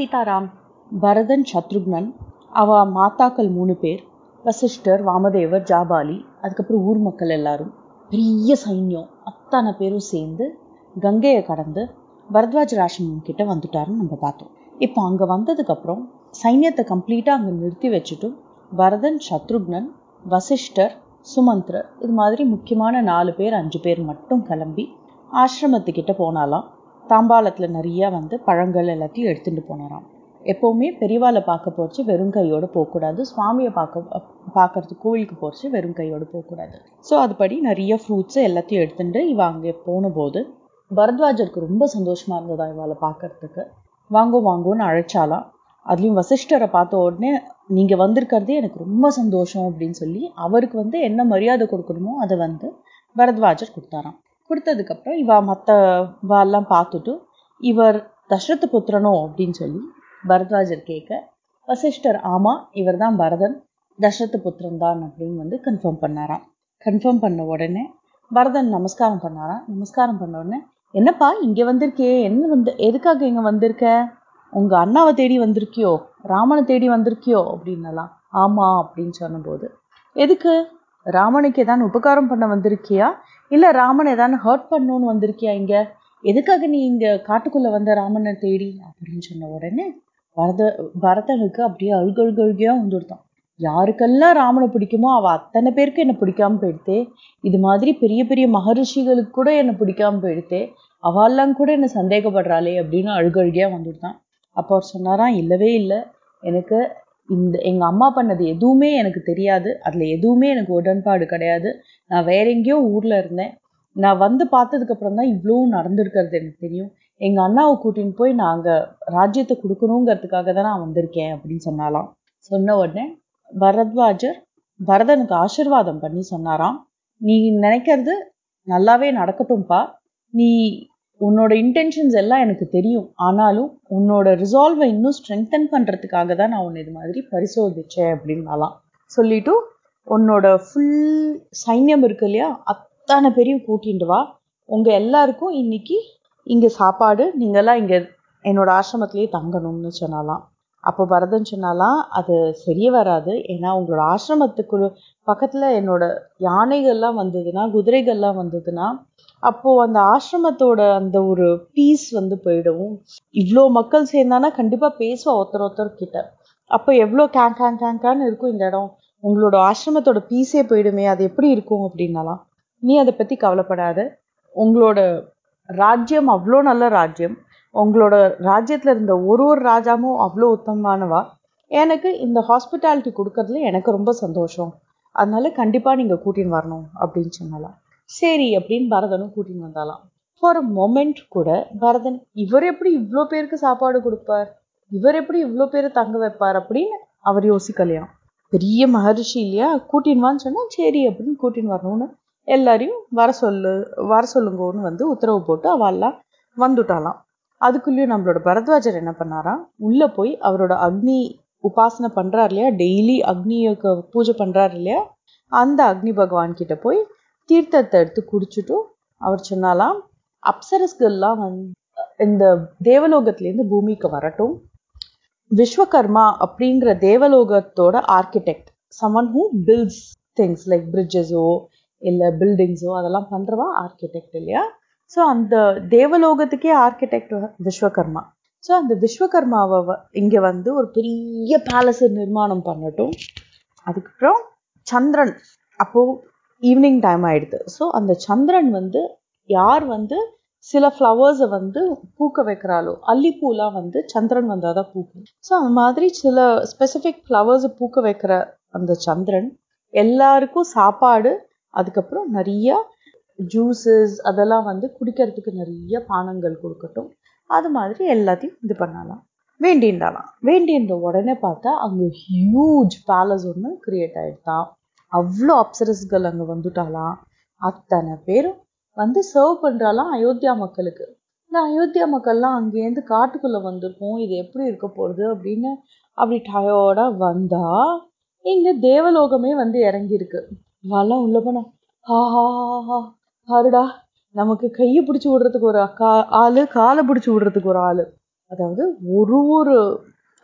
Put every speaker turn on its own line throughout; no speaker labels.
சீதாராம் பரதன் சத்ருக்னன் அவ மாத்தாக்கள் மூணு பேர் வசிஷ்டர் வாமதேவர் ஜாபாலி அதுக்கப்புறம் ஊர் மக்கள் எல்லாரும். பெரிய சைன்யம். அத்தனை பேரும் சேர்ந்து கங்கையை கடந்து பரத்வாஜ ராஷ்டிரம் கிட்ட வந்துட்டாருன்னு நம்ம பார்த்தோம். இப்போ அங்கே வந்ததுக்கப்புறம் சைன்யத்தை கம்ப்ளீட்டாக அங்கே நிறுத்தி வச்சுட்டு பரதன் சத்ருக்னன் வசிஷ்டர் சுமந்த்ரர் இது மாதிரி முக்கியமான நாலு பேர் அஞ்சு பேர் மட்டும் கிளம்பி ஆசிரமத்துக்கிட்ட போனாலாம். தாம்பாலத்தில் நிறையா வந்து பழங்கள் எல்லாத்தையும் எடுத்துகிட்டு போனாராம். எப்போவுமே பெரியவாளை பார்க்க போச்சு வெறும் கையோடு போகக்கூடாது. சுவாமியை பார்க்க பார்க்கறதுக்கு கோவிலுக்கு போச்சு வெறும் கையோடு போகக்கூடாது. ஸோ அதுபடி நிறைய ஃப்ரூட்ஸு எல்லாத்தையும் எடுத்துட்டு இவ அங்கே போன போது பரத்வாஜருக்கு ரொம்ப சந்தோஷமாக இருந்ததா இவாளை பார்க்கறதுக்கு. வாங்கோ வாங்கோன்னு அழைச்சாலாம் அதுலேயும் வசிஷ்டரை பார்த்த உடனே நீங்கள் வந்திருக்கிறதே எனக்கு ரொம்ப சந்தோஷம் அப்படின்னு சொல்லி அவருக்கு வந்து என்ன மரியாதை கொடுக்கணுமோ அதை வந்து பரத்வாஜர் கொடுத்தாராம். கொடுத்ததுக்கப்புறம் இவா மற்ற வாலாம் பார்த்துட்டு இவர் தசரத புத்திரனோ? அப்படின்னு சொல்லி பரத்வாஜர் கேட்க வசிஷ்டர் ஆமாம் இவர் தான் பரதன். தசரத புத்திரன் தான் அப்படின்னு வந்து கன்ஃபார்ம் பண்ணாராம். கன்ஃபார்ம் பண்ண உடனே பரதன் நமஸ்காரம் பண்ணாராம். நமஸ்காரம் பண்ண உடனே என்னப்பா இங்கே வந்திருக்கே? என்ன வந்து எதுக்காக இங்கே வந்திருக்க? உங்கள் அண்ணாவை தேடி வந்திருக்கியோ? ராமனை தேடி வந்திருக்கியோ? அப்படின்னலாம். ஆமாம் அப்படின்னு சொன்னபோது எதுக்கு? ராமனுக்கு ஏதாவது உபகாரம் பண்ண வந்திருக்கியா? இல்லை ராமனை ஏதாவது ஹர்ட் பண்ணணும்னு வந்திருக்கியா இங்கே? எதுக்காக நீ இங்கே காட்டுக்குள்ளே வந்த ராமனை தேடி? அப்படின்னு சொன்ன உடனே பரத பரதனுக்கு அப்படியே அழுகழுகழுகையாக வந்துடுத்தான் யாருக்கெல்லாம் ராமனை பிடிக்குமோ அவள் அத்தனை பேருக்கு என்னை பிடிக்காம போயிடுத்தே இது மாதிரி பெரிய பெரிய மகரிஷிகளுக்கு கூட என்னை பிடிக்காம போயிடுத்தே அவெல்லாம் கூட என்னை சந்தேகப்படுறாளே அப்படின்னு அழுகழுகையாக வந்துடுதான். அப்போ அவர் சொன்னாராம் இல்லவே இல்லை. எனக்கு இந்த எங்கள் அம்மா பண்ணது எதுவுமே எனக்கு தெரியாது. அதில் எதுவுமே எனக்கு உடன்பாடு கிடையாது. நான் வேற எங்கேயோ ஊரில் இருந்தேன். நான் வந்து பார்த்ததுக்கப்புறம் தான் இவ்வளோ நடந்திருக்கிறது எனக்கு தெரியும். எங்கள் அண்ணாவை கூட்டின்னு போய் நான் அங்கே ராஜ்யத்தை கொடுக்கணுங்கிறதுக்காக தான் நான் வந்திருக்கேன் அப்படின்னு சொன்னாலாம். சொன்ன உடனே பரத்வாஜர் பரதனுக்கு ஆசிர்வாதம் பண்ணி சொன்னாராம். நீ நினைக்கிறது நல்லாவே நடக்கட்டும்பா. நீ உன்னோட இன்டென்ஷன்ஸ் எல்லாம் எனக்கு தெரியும். ஆனாலும் உன்னோட ரிசால்வை இன்னும் ஸ்ட்ரெங்தன் பண்ணுறதுக்காக தான் நான் உன்னை இது மாதிரி பரிசோதித்தேன் அப்படின்னாலாம் சொல்லிட்டு உன்னோட ஃபுல் சைன்யம் இருக்கு இல்லையா? அத்தனை பேரையும் கூட்டிட்டு வா. உங்கள் எல்லாருக்கும் இன்னைக்கு இங்கே சாப்பாடு நீங்கள்லாம் இங்கே என்னோட ஆசிரமத்திலேயே தங்கணும்னு சொன்னாலாம். அப்போ பரதன் சொன்னாலாம் அது சரியே வராது. ஏன்னா உங்களோட ஆசிரமத்துக்கு பக்கத்தில் என்னோட யானைகள்லாம் வந்ததுன்னா குதிரைகள்லாம் வந்ததுன்னா அப்போது அந்த ஆசிரமத்தோட அந்த ஒரு பீஸ் வந்து போயிடும். இவ்வளோ மக்கள் சேர்ந்தானா கண்டிப்பாக பேசுவா ஒருத்தர் ஒருத்தர் கிட்ட அப்போ எவ்வளோ கேங் கேங் கேங்கான்னு இருக்கும் இந்த இடம். உங்களோட ஆசிரமத்தோட பீஸே போயிடுமே அது எப்படி இருக்கும் அப்படின்னாலாம் நீ அதை பற்றி கவலைப்படாத. உங்களோட ராஜ்யம் அவ்வளோ நல்ல ராஜ்யம். உங்களோட ராஜ்யத்தில் இருந்த ஒரு ஒரு ராஜாவும் அவ்வளோ உத்தமமானவா. எனக்கு இந்த ஹாஸ்பிட்டாலிட்டி கொடுக்கறதுல எனக்கு ரொம்ப சந்தோஷம். அதனால கண்டிப்பாக நீங்கள் கூட்டின்னு வரணும் அப்படின்னு சொன்னாலாம். சரி அப்படின்னு பரதனும் கூட்டின்னு வந்தாலாம் ஃபார் அ மொமெண்ட் கூட பரதன் இவர் எப்படி இவ்வளோ பேருக்கு சாப்பாடு கொடுப்பார்? இவர் எப்படி இவ்வளோ பேர் தங்க வைப்பார்? அப்படின்னு அவர் யோசிக்கலையாம். பெரிய மகரிஷி இல்லையா? கூட்டின்னு வான்னு சொன்னால் சரி அப்படின்னு கூட்டின்னு வரணும்னு எல்லாரையும் வர சொல்லு வர சொல்லுங்கன்னு வந்து உத்தரவு போட்டு அவெல்லாம் வந்துட்டாலாம் அதுக்குள்ளேயும் நம்மளோட பரத்வாஜர் என்ன பண்ணாராம்? உள்ளே போய் அவரோட அக்னி உபாசனை பண்ணுறாரு இல்லையா? டெய்லி அக்னிக்கு பூஜை பண்ணுறாரு இல்லையா? அந்த அக்னி பகவான் கிட்ட போய் தீர்த்தத்தை எடுத்து குடிச்சிட்டும் அவர் சொன்னாலாம் அப்சரஸ்கள்லாம் வந்து இந்த தேவலோகத்திலேருந்து பூமிக்கு வரட்டும். விஸ்வகர்மா அப்படிங்கிற தேவலோகத்தோட architect someone who builds things like பிரிட்ஜஸோ இல்லை பில்டிங்ஸோ அதெல்லாம் பண்ணுறவா ஆர்கிடெக்ட் இல்லையா? ஸோ அந்த தேவலோகத்துக்கே ஆர்கிடெக்ட் விஸ்வகர்மா. ஸோ அந்த விஸ்வகர்மாவை இங்கே வந்து ஒரு பெரிய பேலஸை நிர்மாணம் பண்ணட்டும். அதுக்கப்புறம் சந்திரன். அப்போது ஈவினிங் டைம் ஆயிடுது. ஸோ அந்த சந்திரன் வந்து யார் வந்து சில ஃப்ளவர்ஸை வந்து பூக்க வைக்கிறாளோ அல்லிப்பூலாம் வந்து சந்திரன் வந்தால் தான் பூக்கும். ஸோ அந்த மாதிரி சில ஸ்பெசிஃபிக் ஃப்ளவர்ஸை பூக்க வைக்கிற அந்த சந்திரன் எல்லாருக்கும் சாப்பாடு அதுக்கப்புறம் நிறைய ஜூஸஸ் அதெல்லாம் வந்து குடிக்கிறதுக்கு நிறைய பானங்கள் கொடுக்கட்டும். அது மாதிரி எல்லாத்தையும் இது பண்ணலாம். வேண்டின்றாலாம் வேண்டின்ற உடனே பார்த்தா அங்கே ஹியூஜ் பேலஸ் ஒன்று கிரியேட் ஆகிடுதான் அவ்வளோ அப்சரஸ்கள் அங்கே வந்துட்டாலாம் அத்தனை பேரும் வந்து சர்வ் பண்ணுறாலாம் அயோத்தியா மக்களுக்கு. இந்த அயோத்தியா மக்கள்லாம் அங்கேருந்து காட்டுக்குள்ளே வந்திருக்கோம் இது எப்படி இருக்க போகிறது அப்படின்னு அப்படி டயோர்டாக வந்தால் இங்கே தேவலோகமே வந்து இறங்கியிருக்கு. வளம் உள்ள போனா ஹா ஹா ஹா பாருடா நமக்கு கையை பிடிச்சி விடுறதுக்கு ஒரு அக்கா ஆள் காலை பிடிச்சி விடுறதுக்கு ஒரு ஆள். அதாவது ஒரு ஒரு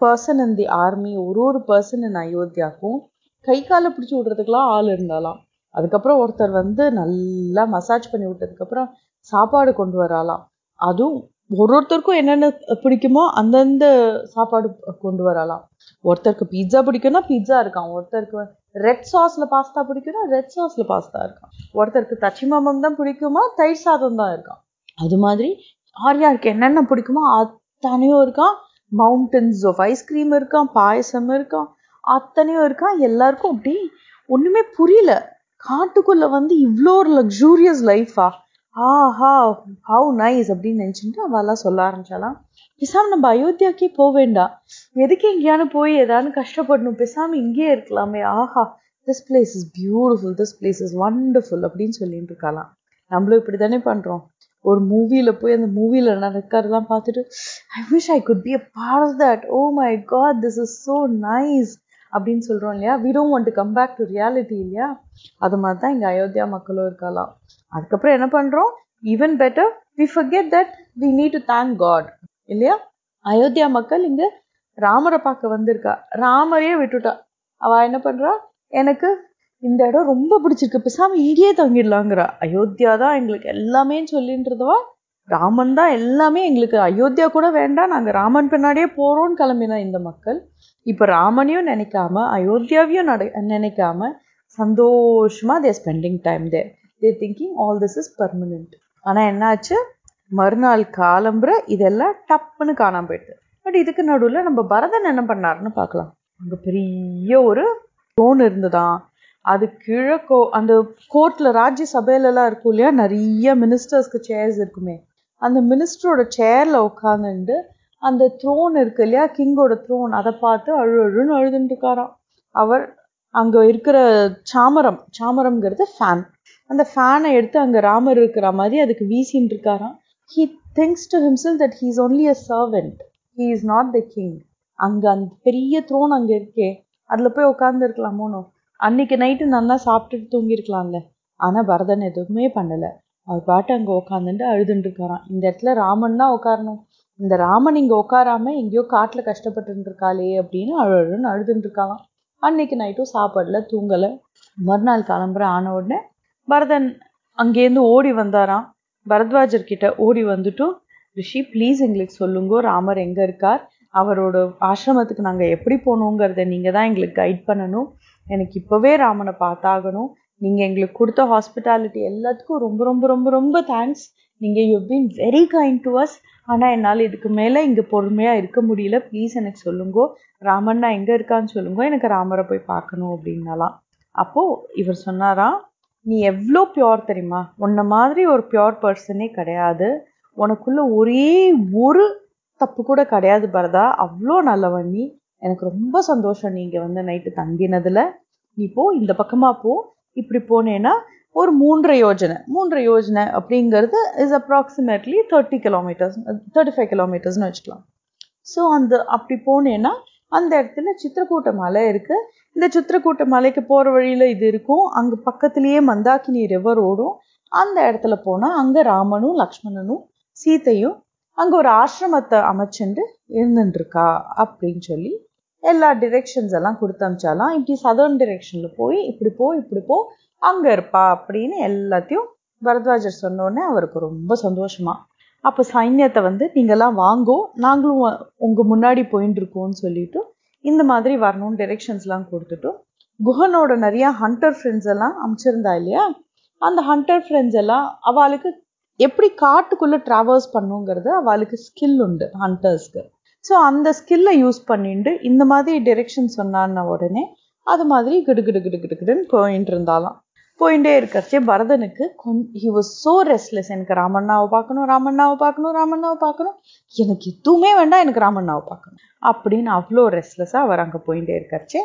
பர்சன் இன் தி ஆர்மி ஒரு ஒரு பர்சன் இன் அயோத்தியாவுக்கும் கை காலை பிடிச்சி விடுறதுக்கெல்லாம் ஆள் இருந்தாலாம். அதுக்கப்புறம் ஒருத்தர் வந்து நல்லா மசாஜ் பண்ணி விட்டதுக்கப்புறம் சாப்பாடு கொண்டு வராலாம். அதுவும் ஒரு ஒருத்தருக்கும் என்னென்ன பிடிக்குமோ அந்தந்த சாப்பாடு கொண்டு வரலாம். ஒருத்தருக்கு பீட்சா பிடிக்கும்னா பீட்சா இருக்கான் ஒருத்தருக்கு ரெட் சாஸ்ல பாஸ்தா பிடிக்கும்னா ரெட் சாஸ்ல பாஸ்தா இருக்கான் ஒருத்தருக்கு தச்சி மாமம் தான் பிடிக்குமா தயிர் சாதம் தான் இருக்கான் அது மாதிரி யார் யாருக்கு என்னென்ன பிடிக்குமோ அத்தனையும் இருக்கான் மவுண்டன்ஸ் ஆஃப் ஐஸ்கிரீம் இருக்கான் பாயசம் இருக்கான் அத்தனையும் இருக்கான் எல்லாருக்கும் அப்படி ஒண்ணுமே புரியல. காட்டுக்குள்ள வந்து இவ்வளோ ஒரு லக்ஸூரியஸ் லைஃபா ஆஹா ஹவு நைஸ் அப்படின்னு நினச்சிட்டு அவெல்லாம் சொல்ல ஆரம்பிச்சாலாம். பேசாம நம்ம அயோத்தியாக்கே போக வேண்டாம். எதுக்கு எங்கேயானு போய் ஏதாவது கஷ்டப்படணும்? பேசாம இங்கேயே இருக்கலாமே. ஆஹா this place is beautiful this place is wonderful அப்படின்னு சொல்லிட்டு இருக்கலாம். நம்மளும் இப்படி தானே பண்ணுறோம் ஒரு மூவியில போய் அந்த மூவியில் நடக்கிறதெல்லாம் பார்த்துட்டு I wish I could be a part of that oh my God this is so nice அப்படின்னு சொல்றோம் இல்லையா? We don't want to come back to reality இல்லையா? அது மாதிரி தான் இங்க அயோத்தியா மக்களும் இருக்கலாம். அதுக்கப்புறம் என்ன பண்றோம்? Even better we forget that we need to thank God இல்லையா? அயோத்தியா மக்கள் இங்க ராமரை பார்க்க வந்திருக்கா. ராமரையே விட்டுட்டா. அவ என்ன பண்றா? எனக்கு இந்த இடம் ரொம்ப பிடிச்சிருக்கு. பேசாமல் இங்கேயே தங்கிடலாங்கிறா. அயோத்தியா தான் எங்களுக்கு எல்லாமே சொல்லின்றதுவா? ராமன் தான் எல்லாமே எங்களுக்கு. அயோத்தியா கூட வேண்டாம் நாங்கள் ராமன் பின்னாடியே போகிறோம்னு கிளம்பினா இந்த மக்கள். இப்போ ராமனையும் நினைக்காம அயோத்தியாவையும் நட நினைக்காம சந்தோஷமாக they're spending time there they're thinking all this is permanent ஆனால் என்னாச்சு? மறுநாள் காலம்புற இதெல்லாம் டப்புன்னு காணாமல் போயிட்டு பட் இதுக்கு நடுவில் நம்ம பரதன் என்ன பண்ணாருன்னு பார்க்கலாம். அங்கே பெரிய ஒரு தோன் இருந்ததான். அது கிழக்கோ அந்த கோர்ட்டில் ராஜ்ய சபையிலலாம் இருக்கும் இல்லையா? நிறைய மினிஸ்டர்ஸ்க்கு சேர்ஸ் இருக்குமே. அந்த மினிஸ்டரோட சேர்ல உட்காந்துட்டு அந்த த்ரோன் இருக்கு இல்லையா கிங்கோட த்ரோன் அதை பார்த்து அழு அழுன்னு அழுதுட்டு இருக்காராம். அவர் அங்க இருக்கிற சாமரம் சாமரம்ங்கிறது ஃபேன் அந்த ஃபேனை எடுத்து அங்க ராமர் இருக்கிற மாதிரி அதுக்கு வீசின்னு இருக்காராம். He thinks to himself that he is only a servant he is not the king அங்க அந்த பெரிய த்ரோன் அங்க இருக்கே. அதுல போய் உட்கார்ந்து இருக்கலாமோனோ அன்னைக்கு நைட்டு நல்லா சாப்பிட்டுட்டு தூங்கியிருக்கலாம்ல. ஆனா பரதன் எதுவுமே பண்ணல. அவர் பாட்டு அங்கே உட்காந்துட்டு அழுதுட்டு இருக்காராம் இந்த இடத்துல ராமன் தான் உட்காரணும் இந்த ராமன் இங்கே உட்காராம எங்கேயோ காட்டில் கஷ்டப்பட்டு இருக்காளே அப்படின்னு அழுன்னு அழுதுட்டு இருக்காளாம் அன்னைக்கு நைட்டும் சாப்பாடுல தூங்கலை. மறுநாள் கிளம்புற ஆன உடனே பரதன் அங்கேருந்து ஓடி வந்தாராம். பரத்வாஜர் கிட்ட ஓடி வந்துட்டும். ரிஷி ப்ளீஸ் எங்களுக்கு சொல்லுங்க ராமர் எங்க இருக்கார்? அவரோட ஆசிரமத்துக்கு நாங்கள் எப்படி போகணுங்கிறத நீங்கள் தான் எங்களுக்கு கைட் பண்ணணும். எனக்கு இப்போவே ராமனை பார்த்தாகணும். நீங்க எங்களுக்கு கொடுத்த ஹாஸ்பிட்டாலிட்டி எல்லாத்துக்கும் ரொம்ப ரொம்ப ரொம்ப ரொம்ப தேங்க்ஸ் நீங்க you been very kind to us ஆனா என்னால் இதுக்கு மேல இங்க பொறுமையா இருக்க முடியல. ப்ளீஸ் எனக்கு சொல்லுங்க. ராமண்ணா எங்க இருக்கான்னு சொல்லுங்க. எனக்கு ராமரை போய் பார்க்கணும் அப்படின்னாலாம். அப்போ இவர் சொன்னாராம் நீ எவ்வளோ பியோர் தெரியுமா? உன்ன மாதிரி ஒரு பியோர் பர்சனே கிடையாது. உனக்குள்ள ஒரே ஒரு தப்பு கூட கிடையாது பரதா. அவ்வளோ நல்லவன் நீ. எனக்கு ரொம்ப சந்தோஷம் நீங்க வந்து நைட்டு தங்கினதுல. நீ போ இந்த பக்கமா போ. இப்படி போனேன்னா ஒரு மூன்றரை யோஜனை. மூன்றரை யோஜனை அப்படிங்கிறது is approximately thirty kilometres thirty five கிலோமீட்டர்ஸ்னு வச்சுக்கலாம். ஸோ அந்த அப்படி போனேன்னா அந்த இடத்துல சித்திரக்கூட்ட மலை இருக்கு. இந்த சித்திரக்கூட்ட மலைக்கு போகிற வழியில் இது இருக்கும். அங்கே பக்கத்துலேயே மந்தாக்கினி ரிவர் ஓடும். அந்த இடத்துல போனால் அங்கே ராமனும் லக்ஷ்மணனும் சீத்தையும் அங்கே ஒரு ஆசிரமத்தை அமைச்சுண்டு இருந்துட்டுருக்கா அப்படின்னு சொல்லி எல்லா டிரெக்ஷன்ஸ் எல்லாம் கொடுத்தமிச்சாலாம் இப்படி சதர்ன் டிரெக்ஷனில் போய் இப்படி போ இப்படி போ அங்கே இருப்பா அப்படின்னு எல்லாத்தையும் பரத்வாஜர் சொன்னோடனே அவருக்கு ரொம்ப சந்தோஷமா. அப்போ சைன்யத்தை வந்து நீங்கள்லாம் வாங்கோ நாங்களும் உங்கள் முன்னாடி போயின்னு இருக்கோம்னு சொல்லிட்டு இந்த மாதிரி வரணும்னு டிரெக்ஷன்ஸ்லாம் கொடுத்துட்டோம் குஹனோட நிறைய ஹண்டர் ஃப்ரெண்ட்ஸ் எல்லாம் அமைச்சிருந்தா இல்லையா? அந்த ஹண்டர் ஃப்ரெண்ட்ஸ் எல்லாம் அவளுக்கு எப்படி காட்டுக்குள்ளே ட்ராவல்ஸ் பண்ணுங்கிறது அவளுக்கு ஸ்கில் உண்டு ஹண்டர்ஸ்க்கு ஸோ அந்த ஸ்கில்லை யூஸ் பண்ணிட்டு இந்த மாதிரி டிரெக்ஷன் சொன்னான்ன உடனே அது மாதிரி கிடு கிடு கிடு கிடு கிடுன்னு போயிட்டு இருந்தாலாம். போயிட்டே இருக்கிறச்சே பரதனுக்கு கொஞ் ஹி வாஸ் ஸோ ரெஸ்ட்லெஸ் எனக்கு ராமண்ணாவை பார்க்கணும் ராமண்ணாவை பார்க்கணும் ராமண்ணாவை பார்க்கணும். எனக்கு எதுவுமே வேண்டாம் எனக்கு ராமண்ணாவை பார்க்கணும். அப்படின்னு அவ்வளோ ரெஸ்ட்லெஸ்ஸாக அவர் அங்கே போயிட்டே இருக்கிறச்சே.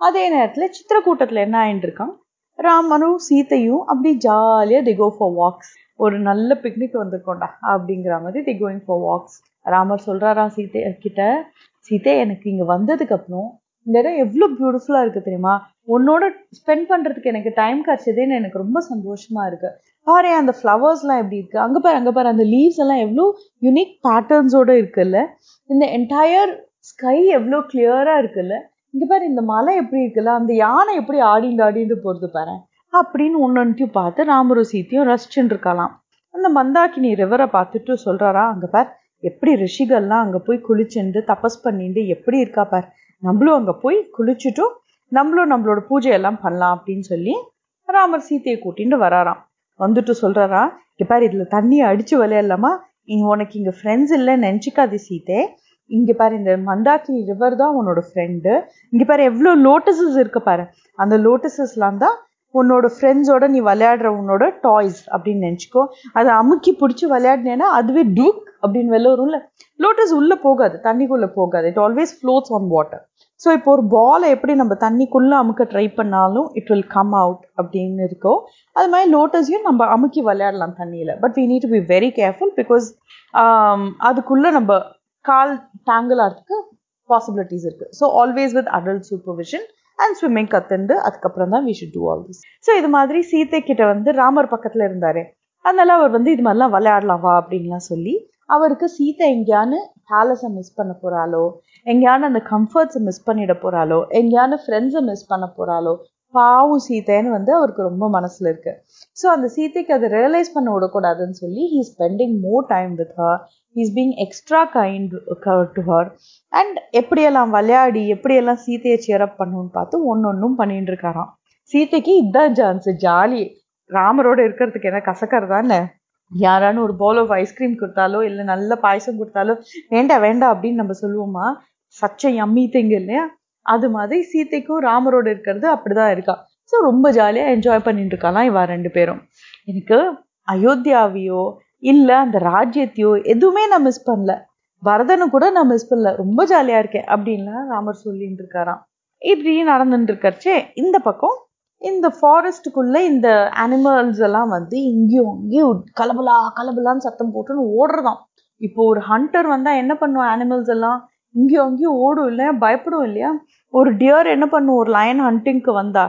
அதே நேரத்தில் சித்திரக்கூட்டத்தில் என்ன ஆயிட்டு இருக்கான் ராமனும் சீத்தையும் அப்படி ஜாலியாக தி கோ ஃபார் வாக்ஸ் ஒரு நல்ல பிக்னிக் வந்திருக்கோண்டா அப்படிங்கிற மாதிரி தி கோயிங் ஃபார் வாக்ஸ் ராமர் சொல்றாரா சீதை கிட்ட சீதை எனக்கு இங்க வந்ததுக்கு அப்புறம் இந்த இடம் எவ்வளோ பியூட்டிஃபுல்லா இருக்கு தெரியுமா? உன்னோட ஸ்பெண்ட் பண்றதுக்கு எனக்கு டைம் கிடைச்சதேன்னு எனக்கு ரொம்ப சந்தோஷமா இருக்கு. பாரு அந்த ஃப்ளவர்ஸ்லாம் எப்படி இருக்கு? அங்க பாரு அங்க பாரு அந்த லீவ்ஸ் எல்லாம் எவ்வளோ யுனிக் பேட்டர்ன்ஸோட இருக்குல்ல? இந்த என்டையர் ஸ்கை எவ்வளோ கிளியரா இருக்குல்ல? இங்க பாரு இந்த மலை எப்படி இருக்குல்ல? அந்த யானை எப்படி ஆடிண்டு ஆடிண்டு போறது பாரு. அப்படின்னு ஒன்னொன்னையும் பார்த்து ராமரும் சீத்தையும் ரசிச்சுட்டு இருக்கலாம். அந்த மந்தாக்கினி ரிவரை பார்த்துட்டு சொல்றாரா? அங்க பார் எப்படி ரிஷிகள்லாம் அங்கே போய் குளிச்சுண்டு தபஸ் பண்ணிட்டு எப்படி இருக்கா பார். நம்மளும் அங்கே போய் குளிச்சுட்டும் நம்மளும் நம்மளோட பூஜையெல்லாம் பண்ணலாம் அப்படின்னு சொல்லி ராமர் சீத்தையை கூட்டின்னு வராராம். வந்துட்டு சொல்கிறாரா இங்கே பாரு இதில் தண்ணியை அடித்து விளையாடலாமா? இங்க உனக்கு இங்கே ஃப்ரெண்ட்ஸ் இல்லைன்னு நினச்சிக்காது சீத்தே. இங்கே பாரு இந்த மந்தாக்கினி ரிவர் தான் உன்னோட ஃப்ரெண்டு இங்கே பாரு எவ்வளோ லோட்டஸஸ் இருக்கு பாரு. அந்த லோட்டஸஸ்லாம் தான் உன்னோட ஃப்ரெண்ட்ஸோட நீ விளையாடுற உன்னோட டாய்ஸ் அப்படின்னு நினச்சிக்கோ. அதை அமுக்கி பிடிச்சி விளையாடினேன்னா அதுவே டூக் அப்படின்னு வெளில வரும்ல? லோட்டஸ் உள்ள போகாது தண்ணிக்குள்ள போகாது. It always floats on water so இப்போ ஒரு பாலை எப்படி நம்ம தண்ணிக்குள்ளே அமுக்க ட்ரை பண்ணாலும் இட் வில் கம் அவுட் அப்படின்னு இருக்கோ அது மாதிரி லோட்டஸையும் நம்ம அமுக்கி விளையாடலாம் தண்ணியில். But we need to be very careful because அதுக்குள்ளே நம்ம கால் டேங்கிள் ஆகிறதுக்கு பாசிபிலிட்டிஸ் இருக்குது so always with adult supervision and swimming கத்துண்டு அதுக்கப்புறம் தான் we should do all this so இது மாதிரி சீத்தை கிட்ட வந்து ராமர் பக்கத்தில் இருந்தார். அதனால அவர் வந்து இது மாதிரிலாம் விளையாடலாம் வா அப்படின்லாம் சொல்லி அவருக்கு சீத்தை எங்கேயான்னு பேலஸை மிஸ் பண்ண போகிறாளோ எங்கேயான அந்த கம்ஃபர்ட்ஸை மிஸ் பண்ணிட போகிறாளோ எங்கேயான ஃப்ரெண்ட்ஸை மிஸ் பண்ண போகிறாளோ பாவும் சீத்தைன்னு வந்து அவருக்கு ரொம்ப மனசில் இருக்குது ஸோ அந்த சீத்தைக்கு அதை ரியலைஸ் பண்ண விடக்கூடாதுன்னு சொல்லி he spending more time with her he's being extra kind to her and எப்படியெல்லாம் விளையாடி எப்படியெல்லாம் சீத்தையை சேரப் பண்ணணும்னு பார்த்து ஒன்று ஒன்றும் பண்ணிட்டு இருக்காராம். சீத்தைக்கு இதுதான் சான்ஸ் ஜாலி. ராமரோட இருக்கிறதுக்கு என்ன கசக்கறதானே? யாரானு ஒரு பவுல் ஆஃப் ஐஸ்கிரீம் கொடுத்தாலோ இல்லை நல்ல பாயசம் கொடுத்தாலோ வேண்டாம் வேண்டாம் அப்படின்னு நம்ம சொல்லுவோமா? சச்ச யம்மி திங்க இல்லையா? அது மாதிரி சீத்தைக்கும் ராமரோட இருக்கிறது அப்படிதான் இருக்கா. ஸோ ரொம்ப ஜாலியாக என்ஜாய் பண்ணிட்டு இருக்காளாம் இவா ரெண்டு பேரும். எனக்கு அயோத்தியாவையோ இல்லை அந்த ராஜ்யத்தையோ எதுவுமே நான் மிஸ் பண்ணல. பரதனை கூட நான் மிஸ் பண்ணல. ரொம்ப ஜாலியாக இருக்கேன் அப்படின்லாம் ராமர் சொல்லிட்டு இருக்காராம். இப்படி நடந்துட்டு இருக்கறச்சே இந்த பக்கம் இந்த ஃபாரஸ்ட்டுக்குள்ளே இந்த அனிமல்ஸ் எல்லாம் வந்து இங்கேயும் அங்கேயும் கலபலா கலபலான்னு சத்தம் போட்டுன்னு ஓடுறதாம். இப்போ ஒரு ஹண்டர் வந்தால் என்ன பண்ணும் அனிமல்ஸ் எல்லாம்? இங்கேயும் அங்கேயும் ஓடும் இல்லையா? பயப்படும் இல்லையா? ஒரு டியர் என்ன பண்ணும்? ஒரு லயன் ஹண்டிங்க்கு வந்தா.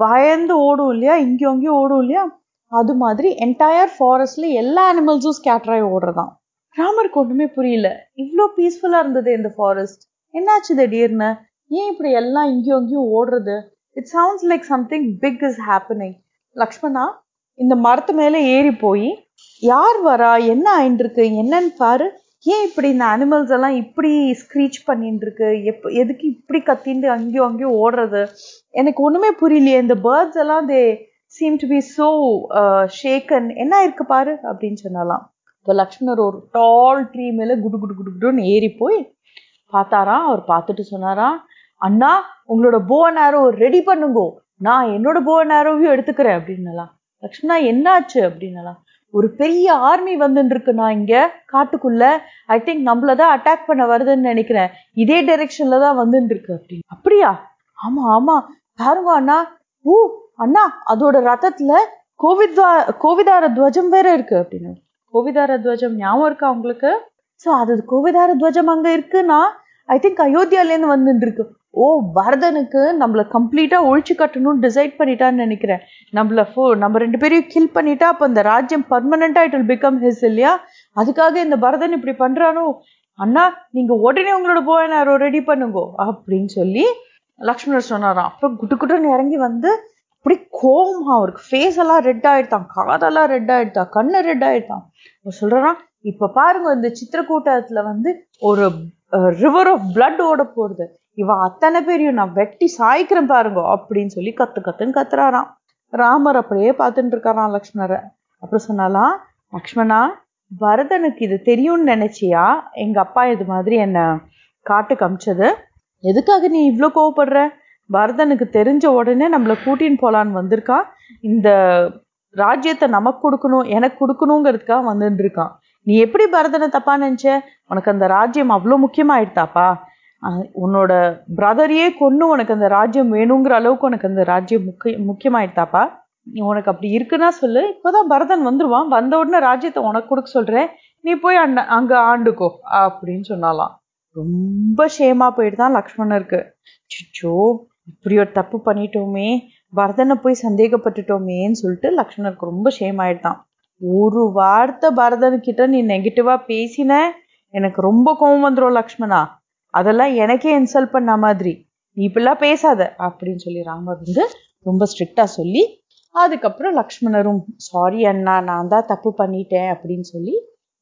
பயந்து ஓடும் இல்லையா? இங்கேயும் அங்கேயும் ஓடும் இல்லையா? அது மாதிரி என்டையர் ஃபாரஸ்ட்ல எல்லா அனிமல்ஸும் ஸ்கேட்டர் ஆகி ஓடுறதாம். ராமருக்கு ஒன்றுமே புரியல. இவ்வளோ பீஸ்ஃபுல்லாக இருந்தது இந்த ஃபாரஸ்ட் என்னாச்சு திடீர்னு? ஏன் இப்படி எல்லாம் இங்கேயும் அங்கேயும் ஓடுறது? It sounds like something big is happening Lakshmana இந்த மரத்து மேலே ஏறி போய் யார் வரா? என்ன ஆயின்ட்டுருக்கு என்னன்னு பாரு. ஏன் இப்படி இந்த அனிமல்ஸ் எல்லாம் இப்படி ஸ்க்ரீச் பண்ணிட்டு இருக்கு எப் எதுக்கு இப்படி கத்திண்டு அங்கேயும் அங்கேயும் ஓடுறது? எனக்கு ஒன்றுமே புரியலையே. இந்த பேர்ட்ஸ் எல்லாம் they seem to be so shaken என்ன இருக்கு பாரு அப்படின்னு சொன்னாலாம். இப்போ லக்ஷ்மணர் ஒரு டால் ட்ரீ மேலே குடு குடு குடு குடுன்னு ஏறி போய் பார்த்தாராம். அவர் பார்த்துட்டு சொன்னாராம் அண்ணா உங்களோட போ நேரோ ரெடி பண்ணுங்கோ. நான் என்னோட போ நேரோவையும் எடுத்துக்கிறேன் அப்படின்னலாம். லக்ஷ்மணா என்னாச்சு அப்படின்னலாம். ஒரு பெரிய ஆர்மி வந்துட்டு நான் இங்க காட்டுக்குள்ள. ஐ திங்க் நம்மளதான் அட்டாக் பண்ண வருதுன்னு நினைக்கிறேன். இதே டைரக்ஷன்ல தான் வந்துட்டு இருக்கு அப்படின்னு. அப்படியா? ஆமா ஆமா. பாருங்க அண்ணா? ஊ அண்ணா அதோட ரத்தத்துல கோவித்வா கோவிதார துவஜம் வேற இருக்கு அப்படின்னு. கோவிதார துவஜம் ஞாபகம் இருக்கா உங்களுக்கு? ஸோ அது கோவிதார துவஜம் அங்க இருக்குன்னா ஐ திங்க் அயோத்தியாலேருந்து வந்துட்டு இருக்கு ஓ பரதனுக்கு நம்மள கம்ப்ளீட்டாக ஒழிச்சு கட்டணும்னு டிசைட் பண்ணிட்டான்னு நினைக்கிறேன். நம்மள ஃபோ நம்ம ரெண்டு பேரையும் கில் பண்ணிட்டா அப்போ இந்த ராஜ்யம் பர்மனெண்ட்டாக இட் வில் பிகம் ஹிஸ் இல்லையா? அதுக்காக இந்த பரதன் இப்படி பண்ணுறானோ அண்ணா நீங்கள் உடனே உங்களோட போய் நேரம் ரெடி பண்ணுங்கோ அப்படின்னு சொல்லி லக்ஷ்மணர் சொன்னாராம். அப்புறம் குட்டு குட்டுன்னு இறங்கி வந்து அப்படி கோவமா அவருக்கு ஃபேஸ் எல்லாம் ரெட் ஆயிடுதான் காதெல்லாம் ரெட் ஆயிடுதான் கண்ணு ரெட் ஆயிடுதான் அவர் சொல்றான் இப்ப பாருங்க இந்த சித்திரக்கூட்டத்துல வந்து ஒரு ரிவர் ஆஃப் பிளட் ஓட போறது. இவ அத்தனை பேரையும் நான் வெட்டி சாய்க்கிறேன் பாருங்க அப்படின்னு சொல்லி கத்து கத்துன்னு கத்துறாராம். ராமர் அப்படியே பார்த்துட்டு இருக்காராம் லக்ஷ்மணரை. அப்புறம் சொன்னாலாம் லக்ஷ்மணா பரதனுக்கு இது தெரியும்னு நினைச்சியா? எங்க அப்பா இது மாதிரி என்ன காட்டுக்கு அமிச்சது எதுக்காக நீ இவ்வளோ கோவப்படுற? பரதனுக்கு தெரிஞ்ச உடனே நம்மளை கூட்டின்னு போலான்னு வந்திருக்கான் இந்த ராஜ்யத்தை நமக்கு கொடுக்கணும் எனக்கு கொடுக்கணுங்கிறதுக்காக வந்துட்டு இருக்கான். நீ எப்படி பரதனை தப்பா நினைச்ச? உனக்கு அந்த ராஜ்யம் அவ்வளோ முக்கியமாயிடுதாப்பா. உன்னோட பிரதரையே கொன்று உனக்கு அந்த ராஜ்யம் வேணுங்கிற அளவுக்கு உனக்கு அந்த ராஜ்யம் முக்கிய முக்கியமாயிட்டாப்பா. நீ உனக்கு அப்படி இருக்குன்னா சொல்லு. இப்போதான் பரதன் வந்துருவான். வந்த உடனே ராஜ்யத்தை உனக்கு கொடுக்க சொல்கிறேன் நீ போய் அண்ண அங்கே ஆண்டுக்கோ அப்படின்னு சொன்னாலாம். ரொம்ப ஷேமாக போயிட்டு தான் லக்ஷ்மணருக்கு சிச்சோ இப்படி ஒரு தப்பு பண்ணிட்டோமே. பரதனை போய் சந்தேகப்பட்டுட்டோமேன்னு சொல்லிட்டு லக்ஷ்மணருக்கு ரொம்ப ஷேம் ஆயிட்டான். ஒரு வார்த்தை பரதன்கிட்ட நீ நெகட்டிவாக பேசின எனக்கு ரொம்ப கோவம் வந்துடும் லக்ஷ்மணா. அதெல்லாம் எனக்கே இன்சல்ட் பண்ண மாதிரி. நீ இப்படிலாம் பேசாத அப்படின்னு சொல்லி ராமர் வந்து ரொம்ப ஸ்ட்ரிக்டா சொல்லி அதுக்கப்புறம் லக்ஷ்மணரும் சாரி அண்ணா நான் தான் தப்பு பண்ணிட்டேன் அப்படின்னு சொல்லி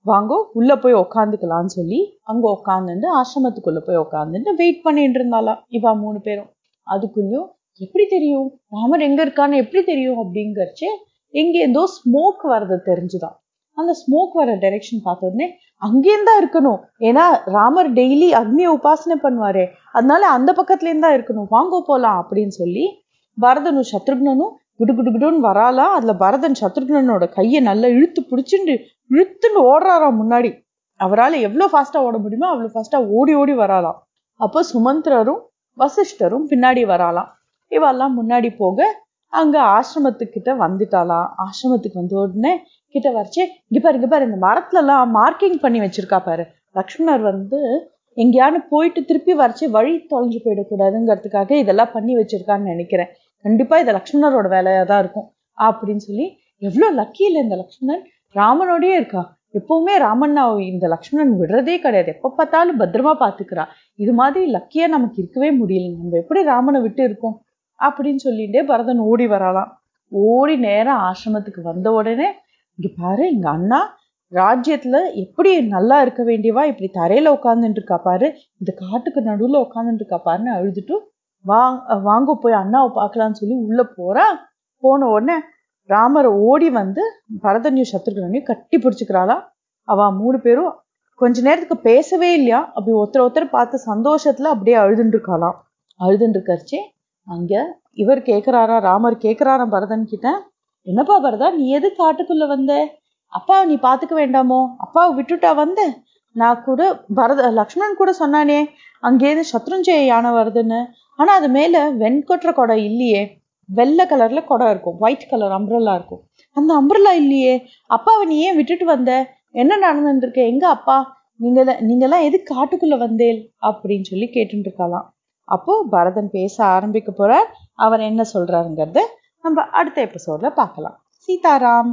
வாங்கோ உள்ள போய் உக்காந்துக்கலான்னு சொல்லி அங்க உக்காந்துட்டு ஆசிரமத்துக்குள்ள போய் உக்காந்துட்டு வெயிட் பண்ணிட்டு இருந்தாலாம் இவா மூணு பேரும். அதுக்குள்ளயும் எப்படி தெரியும்? ராமர் எங்க இருக்கான்னு எப்படி தெரியும்? அப்படிங்கறச்சு எங்க ஏதோ ஸ்மோக் வர்றது தெரிஞ்சுதான். அந்த ஸ்மோக் வர டைரெக்ஷன் பார்த்த உடனே அங்கேயும் தான் இருக்கணும். ஏன்னா ராமர் டெய்லி அக்னியை உபாசனை பண்ணுவாரே. அதனால அந்த பக்கத்துலேயும் தான் இருக்கணும். வாங்கோ போலாம் அப்படின்னு சொல்லி பரதனும் சத்ருக்னனும் குடு குடு குடுன்னு வராலாம் அதுல பரதன் சத்ருக்னனோட கையை நல்லா இழுத்து பிடிச்சிட்டு இழுத்துன்னு ஓடுறாராம் முன்னாடி. அவரால் எவ்வளோ ஃபாஸ்டா ஓட முடியுமோ அவ்வளோ ஃபாஸ்டா ஓடி ஓடி வராலாம் அப்போ சுமந்திரரும் வசிஷ்டரும் பின்னாடி வராலாம் இவெல்லாம் முன்னாடி போக அங்க ஆசிரமத்துக்கிட்ட வந்துட்டாலாம் ஆசிரமத்துக்கு வந்த உடனே கிட்ட வரைச்சு இங்க பாரு இங்க பாரு இந்த மரத்துல எல்லாம் மார்க்கிங் பண்ணி வச்சிருக்கா பாரு. லக்ஷ்மணர் வந்து எங்கேயானு போயிட்டு திருப்பி வரைச்சு வழி தொலைஞ்சு போயிடக்கூடாதுங்கிறதுக்காக இதெல்லாம் பண்ணி வச்சிருக்கான்னு நினைக்கிறேன். கண்டிப்பா இது லக்ஷ்மணரோட வேலையா தான் இருக்கும். அப்படின்னு சொல்லி எவ்வளவு லக்கி இல்லை இந்த லக்ஷ்மணன் ராமனோடயே இருக்கா. எப்பவுமே ராமண்ணா இந்த லக்ஷ்மணன் விடுறதே கிடையாது. எப்ப பார்த்தாலும் பத்திரமா பாத்துக்கிறா. இது மாதிரி லக்கியா நமக்கு இருக்கவே முடியல. நம்ம எப்படி ராமனை விட்டு இருக்கோம்? அப்படின்னு சொல்லிட்டே பரதன் ஓடி வரலாம் ஓடி நேரம் ஆசிரமத்துக்கு வந்த உடனே இங்க பாரு எங்க அண்ணா ராஜ்யத்துல எப்படி நல்லா இருக்க வேண்டியவா இப்படி தரையில உட்காந்துட்டு இருக்கா பாரு இந்த காட்டுக்கு நடுவுல உட்காந்துட்டு இருக்கா பாருன்னு அழுதுட்டு வா வாங்க போய் அண்ணாவை பார்க்கலான்னு சொல்லி உள்ள போறா. போன உடனே ராமரை ஓடி வந்து பரதன்யும் சத்ருகனையும் கட்டி பிடிச்சிக்கிறாளா. அவ மூணு பேரும் கொஞ்ச நேரத்துக்கு பேசவே இல்லையா அப்படி ஒருத்தர் ஒருத்தர் பார்த்து சந்தோஷத்துல அப்படியே அழுதுட்டு இருக்காளாம் அழுதுட்டு இருக்கறச்சே அங்க இவர் கேட்கிறாரா ராமர் கேட்கிறாராம் பரதன் கிட்ட என்னப்பா பரதா நீ எது காட்டுக்குள்ள வந்த? அப்பாவை நீ பாத்துக்க வேண்டாமோ? அப்பாவை விட்டுட்டா வந்த? நான் கூட பரத லக்ஷ்மணன் கூட சொன்னானே அங்கேருந்து சத்ருஞ்சய யானை வருதுன்னு. ஆனா அது மேல வெண்கொற்ற கொடை இல்லையே. வெள்ளை கலர்ல கொடை இருக்கும். ஒயிட் கலர் அம்ப்ரல்லா இருக்கும். அந்த அம்ப்ரல்லா இல்லையே. அப்பாவை நீ ஏன் விட்டுட்டு வந்த? என்ன நடந்துட்டு இருக்க எங்க அப்பா? நீங்க நீங்கெல்லாம் எது காட்டுக்குள்ள வந்தேல்? அப்படின்னு சொல்லி கேட்டுட்டு இருக்கலாம் அப்போ பரதன் பேச ஆரம்பிக்க போறார். அவர் என்ன சொல்றாருங்கிறத நம்ம அடுத்த எபிசோட்ல பார்க்கலாம். சீதாராம்.